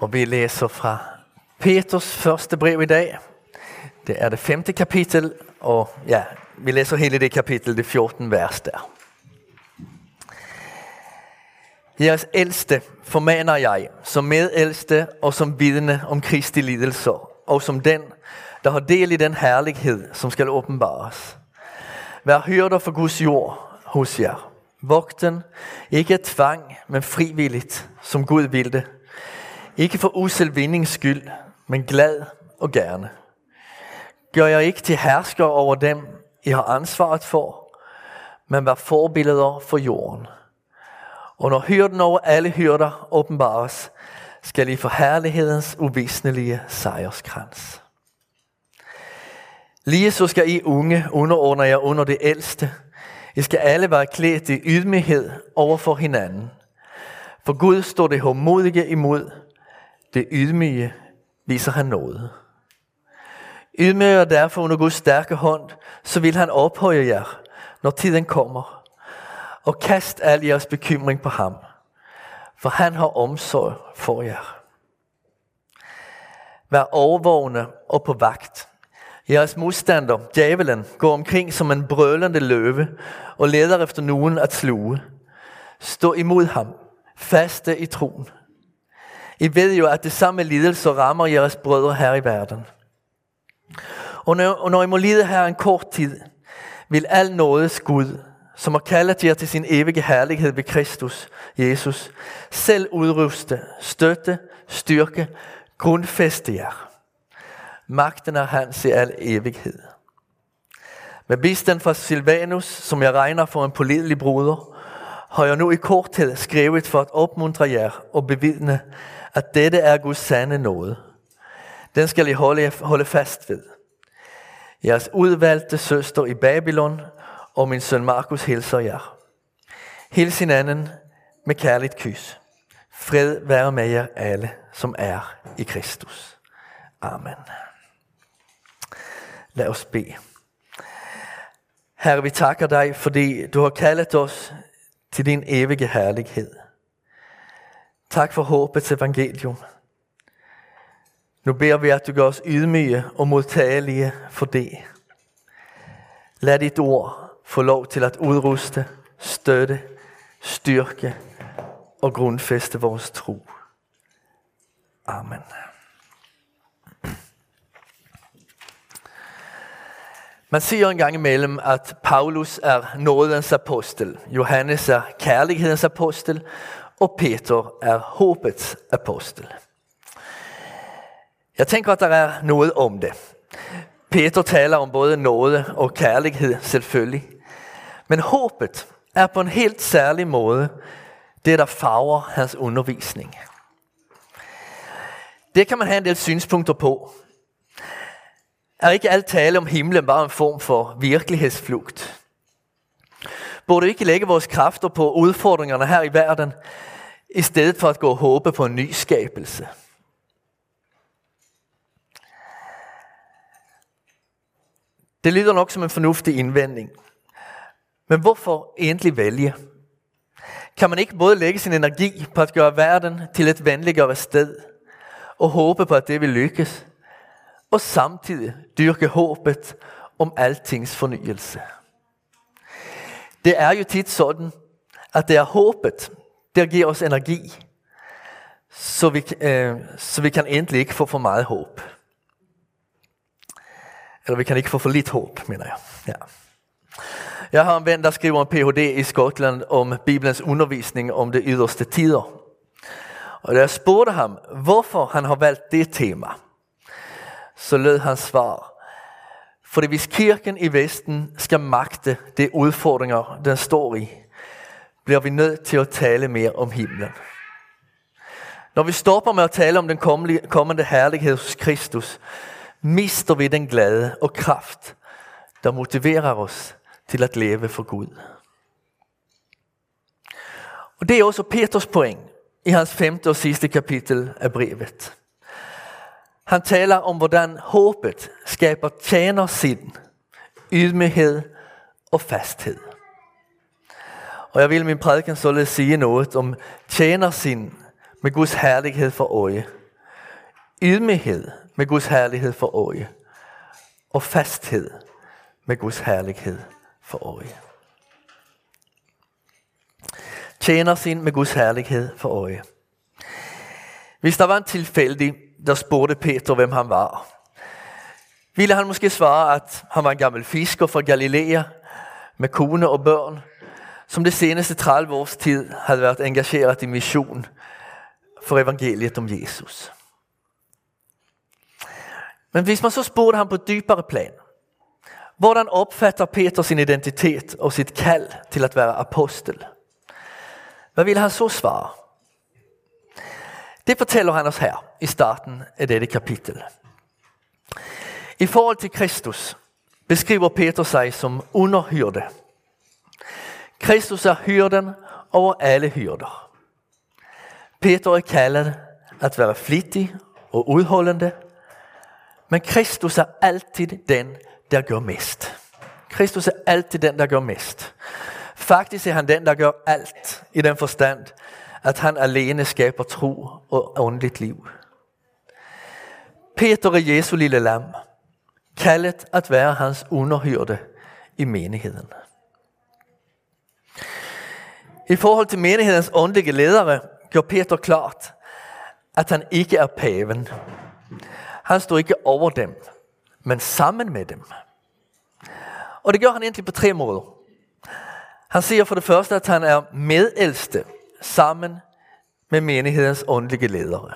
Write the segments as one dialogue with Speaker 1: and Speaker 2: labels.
Speaker 1: Og vi læser fra Peters første brev i dag. Det er det femte kapitel, og ja, vi læser hele det kapitel, det 14 vers der. Jeres ældste formaner jeg, som medældste og som vidne om Kristi lidelser, og som den, der har del i den herlighed, som skal åbenbares. Vær hyrder for Guds jord hos jer. Vogten, ikke af tvang, men frivilligt, som Gud vil det. Ikke for usel vindings skyld, men glad og gerne. Gør jeg ikke til hersker over dem, I har ansvaret for, men vær forbilleder for jorden. Og når hyrden over alle hyrder åbenbares, skal I få herlighedens uvisnelige sejrskrans. Lige så skal I unge underordne jer under det ældste. I skal alle være klædt i ydmyghed over for hinanden. For Gud står det hårdmodige imod. Det ydmyge viser han noget. Ydmyger derfor under Guds stærke hånd, så vil han ophøje jer, når tiden kommer. Og kast al jeres bekymring på ham, for han har omsorg for jer. Vær overvågne og på vagt. Jeres modstander, djævelen, går omkring som en brølende løve og leder efter nogen at sluge. Stå imod ham, faste i troen. I ved jo, at det samme lidelse rammer jeres brødre her i verden. Og når, og når I må lide her en kort tid, vil al nådes Gud, som har kaldet jer til sin evige herlighed ved Kristus, Jesus, selv udruste, støtte, styrke, grundfeste jer. Magten er hans i al evighed. Med bistand fra Silvanus, som jeg regner for en pålidelig bruder, har jeg nu i korthed skrevet for at opmuntre jer og bevidne, at dette er Guds sande nåde. Den skal I holde, holde fast ved. Jeres udvalgte søster i Babylon og min søn Markus hilser jer. Hils hinanden med kærligt kys. Fred være med jer alle, som er i Kristus. Amen. Lad os bede. Herre, vi takker dig, fordi du har kaldet os til din evige herlighed. Tak for håbets evangelium. Nu beder vi, at du gør os ydmyge og modtagelige for det. Lad dit ord få lov til at udruste, støtte, styrke og grundfeste vores tro. Amen. Man siger en gang imellem, at Paulus er nådens apostel, Johannes er kærlighedens apostel, og Peter er håbets apostel. Jeg tænker, at der er noget om det. Peter taler om både nåde og kærlighed, selvfølgelig. Men håbet er på en helt særlig måde det, der farver hans undervisning. Det kan man have en del synspunkter på. Er ikke alt tale om himlen bare en form for virkelighedsflugt? Burde vi ikke lægge vores kræfter på udfordringerne her i verden, i stedet for at gå og håbe på en ny skabelse? Det lyder nok som en fornuftig indvending. Men hvorfor egentlig vælge? Kan man ikke både lægge sin energi på at gøre verden til et venligere sted, og håbe på, at det vil lykkes, og samtidig dyrke håbet om altings fornyelse? Det er jo tit sådan, at det er håbet, der giver os energi, så vi, øh, så vi kan egentlig ikke få for meget håb. Eller vi kan ikke få for lidt håb, mener jeg. Ja. Jeg har en ven, der skriver en Ph.D. i Skotland om Bibelens undervisning om det yderste tider. Og da jeg spurgte ham, hvorfor han har valgt det tema, så lød hans svar, fordi hvis kirken i Vesten skal magte de udfordringer, den står i, bliver vi nødt til at tale mere om himlen. Når vi stopper med at tale om den kommende herlighed hos Kristus, mister vi den glæde og kraft, der motiverer os til at leve for Gud. Og det er også Peters poeng i hans femte og sidste kapitel af brevet. Han taler om, hvordan håbet skaber tjenersind, ydmyghed og fasthed. Og jeg vil min prædiken således sige noget om tjenersind med Guds herlighed for øje – ydmyghed med Guds herlighed for øje, og fasthed med Guds herlighed for øje. Tjener sin med Guds herlighed for øje. Hvis der var en tilfældig, der spurgte Peter, hvem han var, ville han måske svare, at han var en gammel fisker fra Galilea, med kone og børn, som det seneste 30 års tid havde været engageret i mission for evangeliet om Jesus. Men hvis man så spurgte ham på dybere plan, hvordan opfatter Peter sin identitet og sit kald til at være apostel? Hvad ville han så svare? Det fortæller han os her i starten af dette kapitel. I forhold til Kristus beskriver Peter sig som underhyrde. Kristus er hyrden over alle hyrder. Peter er kaldet at være flittig og udholdende, men Kristus er altid den, der gør mest. Kristus er altid den, der gør mest. Faktisk er han den, der gør alt i den forstand, at han alene skaber tro og åndeligt liv. Peter er Jesu lille lam, kaldet at være hans underhyrde i menigheden. I forhold til menighedens åndelige ledere gør Peter klart, at han ikke er paven. Han står ikke over dem, men sammen med dem. Og det gør han egentlig på tre måder. Han siger for det første, at han er medældste sammen med menighedens åndelige ledere.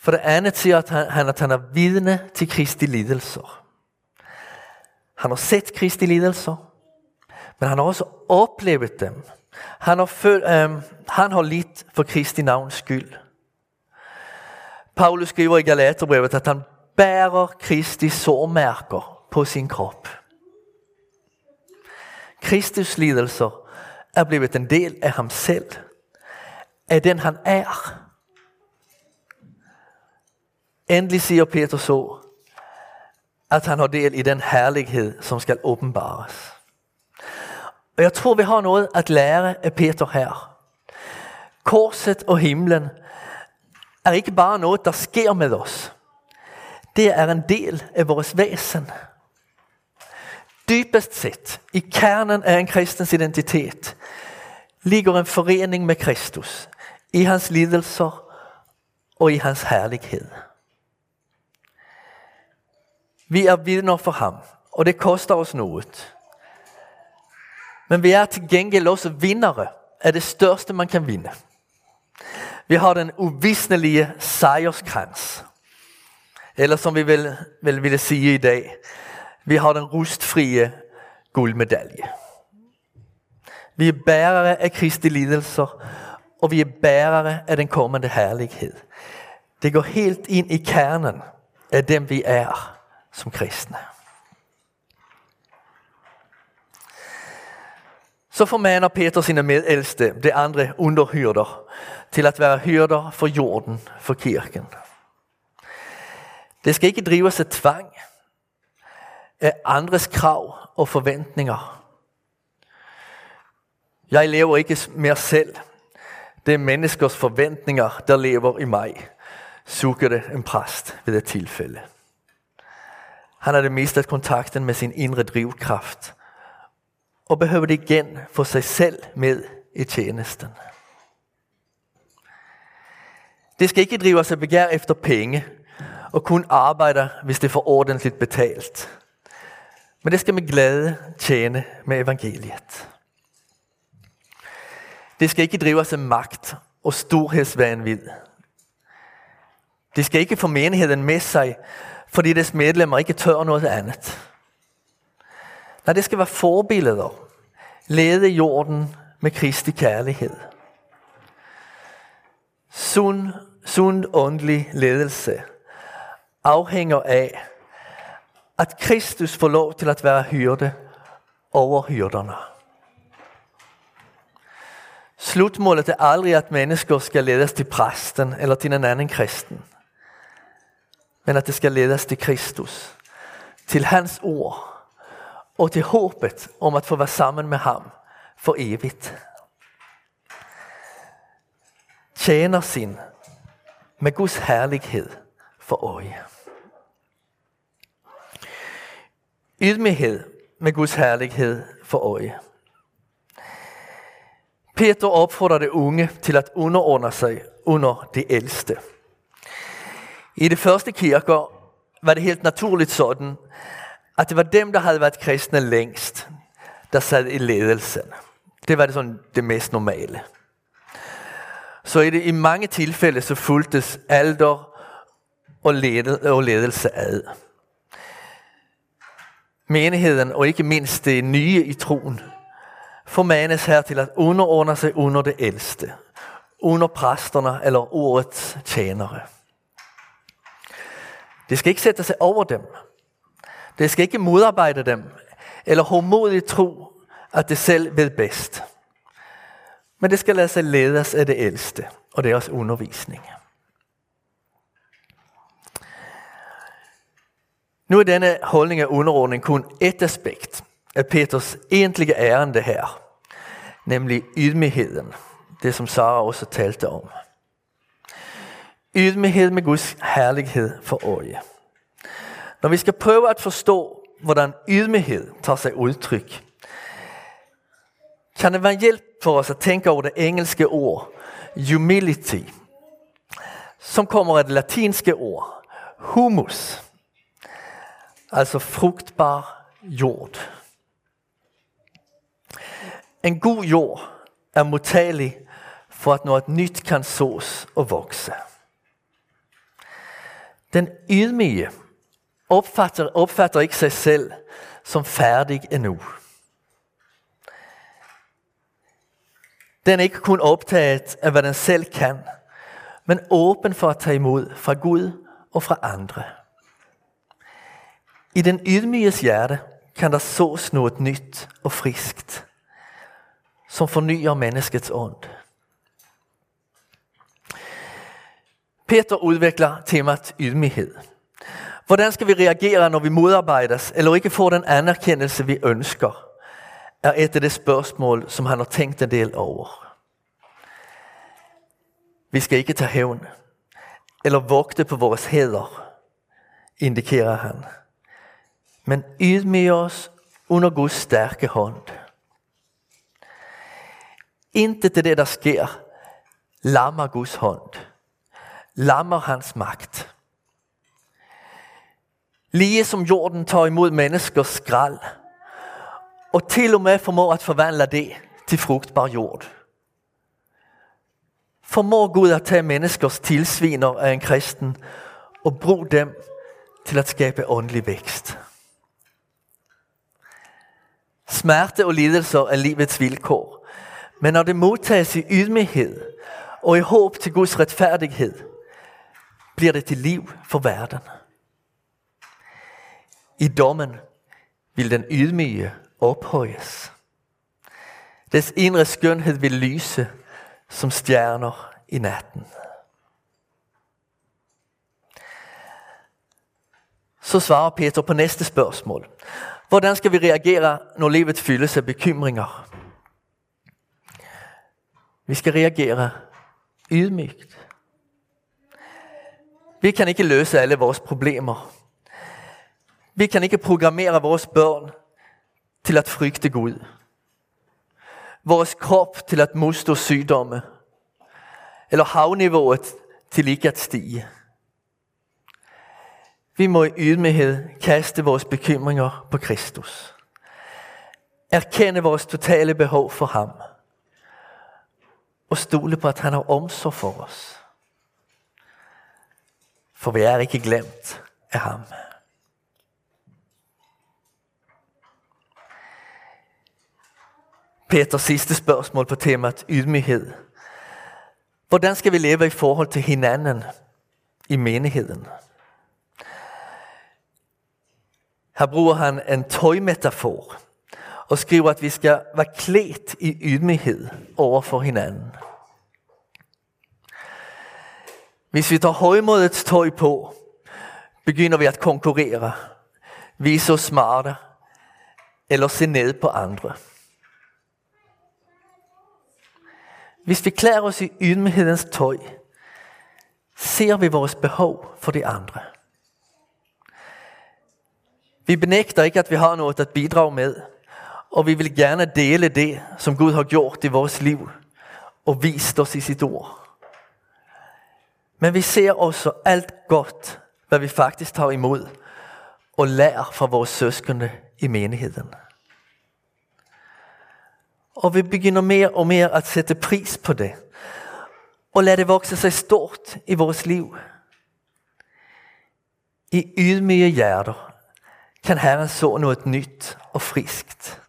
Speaker 1: For det andet siger at han, at han er vidne til Kristi lidelser. Han har set Kristi lidelser, men han har også oplevet dem. Han har, føl, øh, han har lidt for Kristi navns skyld. Paulus skriver i Galaterbrevet, at han bærer Kristi sårmærker på sin krop. Kristus lidelser er blevet en del af ham selv, af den han er. Endelig siger Peter så, at han har del i den herlighed, som skal åbenbares. Og jeg tror, vi har noget at lære af Peter her. Korset og himlen er ikke bare noget, der sker med os. Det er en del af vores væsen. Dybest sett, i kernen af en kristens identitet, ligger en forening med Kristus i hans lidelser og i hans herlighed. Vi er vidner for ham, og det koster os noget. Men vi er til gengæld også vinnere af det største man kan vinde. Vi har den uvisnelige sejrskrans. Eller som vi vil, vil ville sige i dag, vi har den rustfrie guldmedalje. Vi er bærere af Kristi lidelser, og vi er bærere af den kommende herlighed. Det går helt ind i kernen af dem vi er som kristne. Så formaner Peter sine medældste, det andre underhyrder, til at være hyrder for jorden, for kirken. Det skal ikke drives af tvang, af andres krav og forventninger. Jeg lever ikke mere selv. Det er menneskers forventninger, der lever i mig, suger det en præst ved det tilfælde. Han det mistet kontakten med sin indre drivkraft, og behøver det igen få sig selv med i tjenesten. Det skal ikke drive sig begær efter penge, og kun arbejde, hvis det får ordentligt betalt. Men det skal med glæde tjene med evangeliet. Det skal ikke drive sig magt og storhedsvanvid. Det skal ikke få menigheden med sig, fordi dets medlemmer ikke tør noget andet. Nej, det skal være forbilleder. Lede jorden med Kristi kærlighed. Sund, sund åndelig ledelse afhænger af, at Kristus får lov til at være hyrde over hyrderne. Slutmålet er aldrig, at mennesker skal ledes til præsten eller til en anden kristen. Men at det skal ledes til Kristus. Til hans ord og til håbet om at få være sammen med ham for evigt. Tjener sin med Guds herlighed for øje. Ydmyghed med Guds herlighed for øje. Peter opfordrer det unge til at underordne sig under det ældste. I det første kirker var det helt naturligt sådan, at det var dem, der havde været kristne længst, der sad i ledelsen. Det var det, sådan det mest normale. Så i, det, i mange tilfælde så fuldtes alder og, led, og ledelse ad. Menigheden, og ikke mindst det nye i troen, formanes her til at underordne sig under det ældste, under præsterne eller ordets tjenere. Det skal ikke sætte sig over dem. Det skal ikke modarbejde dem, eller hårdmodigt tro, at det selv ved bedst. Men det skal lade sig ledes af det ældste og deres undervisning. Nu er denne holdning af underordning kun et aspekt af Peters egentlige ærende her, nemlig ydmygheden, det som Sara også talte om. Ydmyghed med Guds herlighed for øje. Når vi skal prøve at forstå, hvordan ydmyghed tager sig udtryk, kan det være hjælp for os at tænke over det engelske ord humility, som kommer af det latinske ord humus, altså frugtbar jord. En god jord er modtagelig for at noget nyt kan sås og vokse. Den ydmyge opfatter, opfatter ikke sig selv som færdig endnu. Den er ikke kun optaget af, hvad den selv kan, men åben for at tage imod fra Gud og fra andre. I den ydmyges hjerte kan der sås noget nyt og friskt, som fornyer menneskets ånd. Peter udvikler temat ydmyghed. Hvordan skal vi reagere, når vi modarbejdes, eller ikke får den anerkendelse, vi ønsker? er et af de spørgsmål, som han har tænkt en del over. Vi skal ikke tage hævn, eller vogte på vores heder, indikerer han. Men ydmyge os under Guds stærke hånd. Inte til det, der sker, lammer Guds hånd. Lammer hans magt. Lige som jorden tager imod menneskers skrald, og til og med formår at forvandle det til frugtbar jord. Formår Gud at tage menneskers tilsviner af en kristen og bruge dem til at skabe åndelig vækst. Smerte og lidelser er livets vilkår, men når det modtages i ydmyghed og i håb til Guds retfærdighed, bliver det til liv for verden. I dommen vil den ydmyge ophøjes. Dets indre skønhed vil lyse som stjerner i natten. Så svarer Peter på næste spørgsmål. Hvordan skal vi reagere, når livet fyldes af bekymringer? Vi skal reagere ydmygt. Vi kan ikke løse alle vores problemer. Vi kan ikke programmere vores børn til at frygte Gud. Vores krop til at modstå sygdomme. Eller havniveauet til ikke at stige. Vi må i ydmyghed kaste vores bekymringer på Kristus. Erkende vores totale behov for ham. Og stole på, at han har omsorg for os. For vi er ikke glemt af ham. Peters sidste spørgsmål på temaet ydmyghed. Hvordan skal vi leve i forhold til hinanden i menigheden? Her bruger han en tøjmetafor og skriver, at vi skal være klædt i ydmyghed over for hinanden. Hvis vi tager højmodets tøj på, begynder vi at konkurrere, vise os smarte eller se ned på andre. Hvis vi klæder os i ydmyghedens tøj, ser vi vores behov for de andre. Vi benægter ikke, at vi har noget at bidrage med, og vi vil gerne dele det, som Gud har gjort i vores liv og vist os i sit ord. Men vi ser også alt godt, hvad vi faktisk tager imod og lærer fra vores søskende i menigheden. Og vi begynder mere og mere at sætte pris på det. Og lade det vokse sig stort i vores liv. I ydmyge hjerter kan Herren så noget nyt og friskt,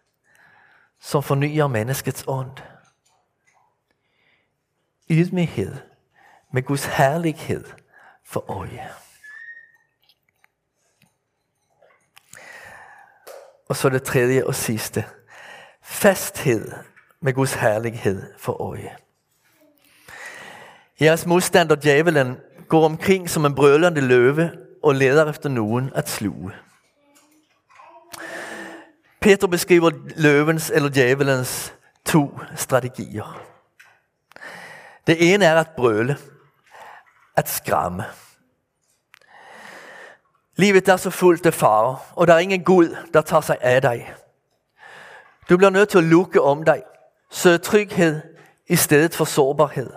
Speaker 1: som fornyer menneskets ånd. Ydmyghed med Guds herlighed for øje. Og så det tredje og sidste. Fasthed med Guds herlighed for øje. Jeres modstander djævelen går omkring som en brølende løve og leder efter nogen at sluge. Peter beskriver løvens eller djævelens to strategier. Det ene er at brøle, at skræmme. Livet er så fuldt af far, og der er ingen Gud, der tager sig af dig. Du bliver nødt til at lukke om dig, søge tryghed i stedet for sårbarhed.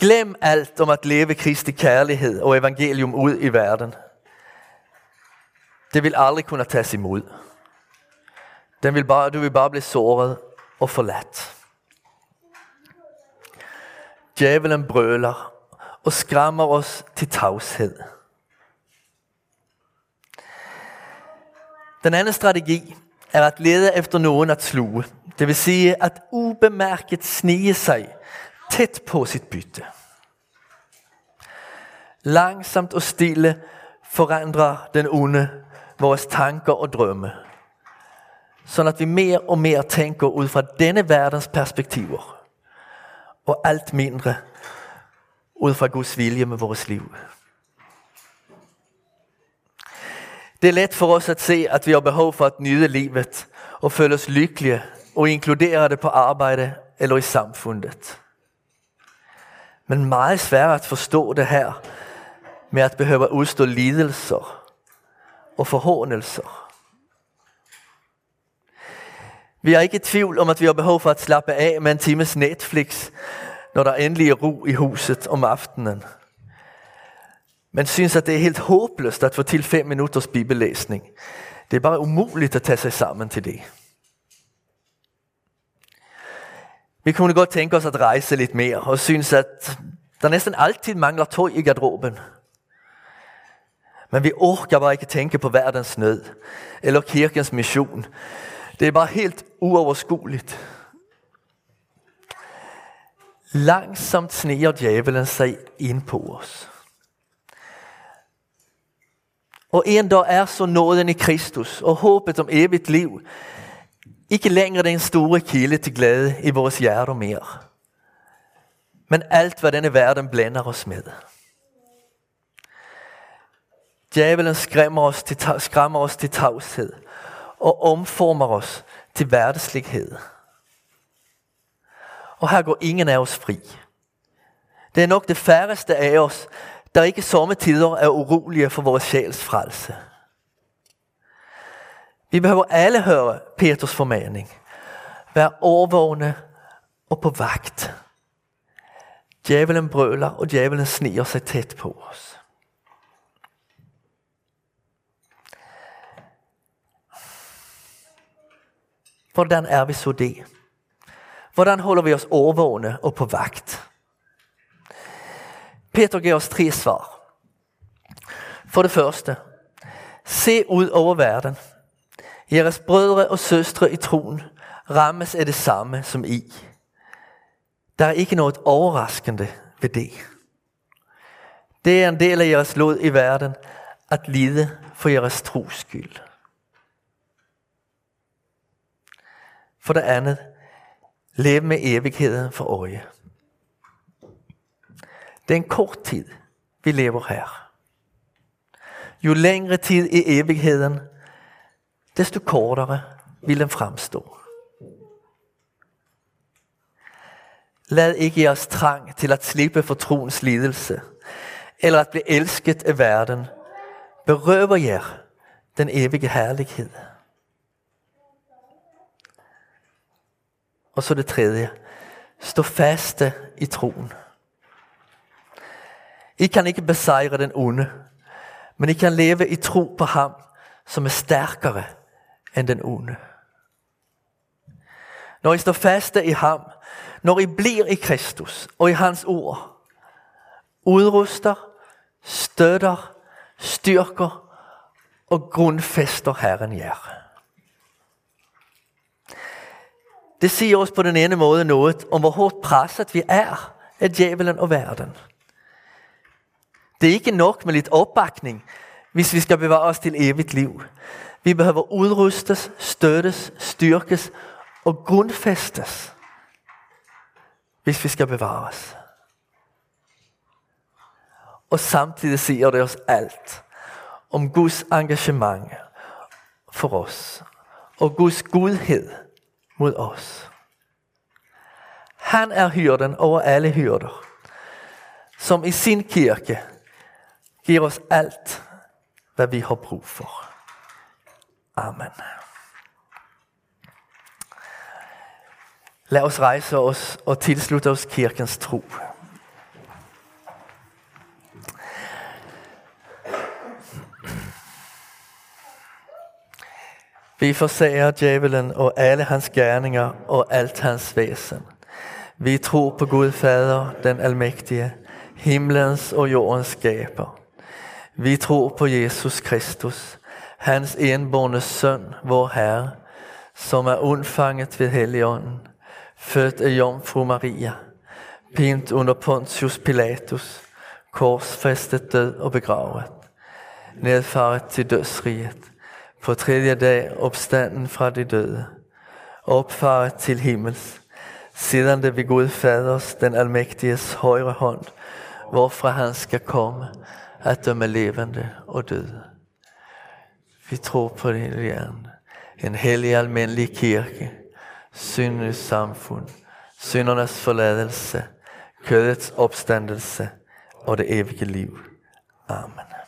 Speaker 1: Glem alt om at leve Kristi kærlighed og evangelium ud i verden. Det vil aldrig kunne tages imod. Den vil bare, du vil bare blive såret og forladt. Djævelen brøler og skræmmer os til tavshed. Den anden strategi er at lede efter nogen at sluge. Det vil sige at ubemærket snige sig tæt på sit bytte. Langsomt og stille forandrer den onde vores tanker og drømme. Så at vi mere og mere tænker ud fra denne verdens perspektiver. Og alt mindre ud fra Guds vilje med vores liv. Det er let for os at se, at vi har behov for at nyde livet og føle os lykkelige og inkludere det på arbejde eller i samfundet. Men meget svært at forstå det her med at behøve udstå lidelser og forhåndelser. Vi er ikke i tvivl om, at vi har behov for at slappe af med en times Netflix, når der endelig er ro i huset om aftenen – men synes at det er helt håbløst at få til fem minutters bibellæsning. Det er bare umuligt at tage sig sammen til det. Vi kunne godt tænke os at rejse lidt mere og synes at der næsten altid mangler tøj i garderoben. Men vi orker bare ikke tænke på verdens nød eller kirkens mission. Det er bare helt uoverskueligt. Langsomt sniger djævelen sig ind på os. Og en dag er så nåden i Kristus og håbet om evigt liv ikke længere den store kilde til glæde i vores hjerter mere. Men alt hvad denne verden blænder os med. Djævelen skræmmer os til, skræmmer os til tavshed og omformer os til hverdagslighed. Og her går ingen af os fri. Det er nok det færreste af os, der ikke sommetider er urolige for vores sjæls frelse. Vi behøver alle høre Peters formaning. Vær overvågne og på vagt. Djævelen brøler, og djævelen sniger sig tæt på os. Hvordan er vi så det? Hvordan holder vi os overvågne og på vagt? Peter giver os tre svar. For det første, se ud over verden. Jeres brødre og søstre i troen rammes af det samme som I. Der er ikke noget overraskende ved det. Det er en del af jeres lod i verden at lide for jeres tros skyld. For det andet, lev med evigheden for øje. Det er en kort tid, vi lever her. Jo længere tid i evigheden, desto kortere vil den fremstå. Lad ikke jeres trang til at slippe for troens lidelse, eller at blive elsket af verden, berøver jer den evige herlighed. Og så det tredje. Stå faste i troen. I kan ikke besejre den onde, men I kan leve i tro på ham, som er stærkere end den onde. Når I står faste i ham, når I bliver i Kristus og i hans ord, udruster, støtter, styrker og grundfester Herren jer. Det siger også på den ene måde noget om, hvor hårdt presset vi er af djævelen og verden. Det er ikke nok med lidt opbakning, hvis vi skal bevare os til evigt liv. Vi behøver udrustes, støttes, styrkes og grundfæstes, hvis vi skal bevare os. Og samtidig siger det os alt om Guds engagement for os og Guds godhed mod os. Han er hyrden over alle hyrder, som i sin kirke giver os alt, hvad vi har brug for. Amen. Lad os rejse os og tilslutte os kirkens tro. Vi forsager djævelen og alle hans gerninger og alt hans væsen. Vi tror på Gud Fader, den almægtige, himlens og jordens skaber. Vi tror på Jesus Kristus, hans enborne søn, vor Herre, som er undfanget ved Helligånden, født af Jomfru Maria, pint under Pontius Pilatus, korsfæstet død og begravet, nedfaret til dødsriget, på tredje dag opstanden fra de døde, opfaret til himmels, siden det ved Gud Faders, den almægtiges højre hånd, hvorfra han skal komme at dømme levende og døde. Vi tror på det igen. En hellig almindelig kirke, syndens samfund, syndernes forladelse, kødets opstandelse og det evige liv. Amen.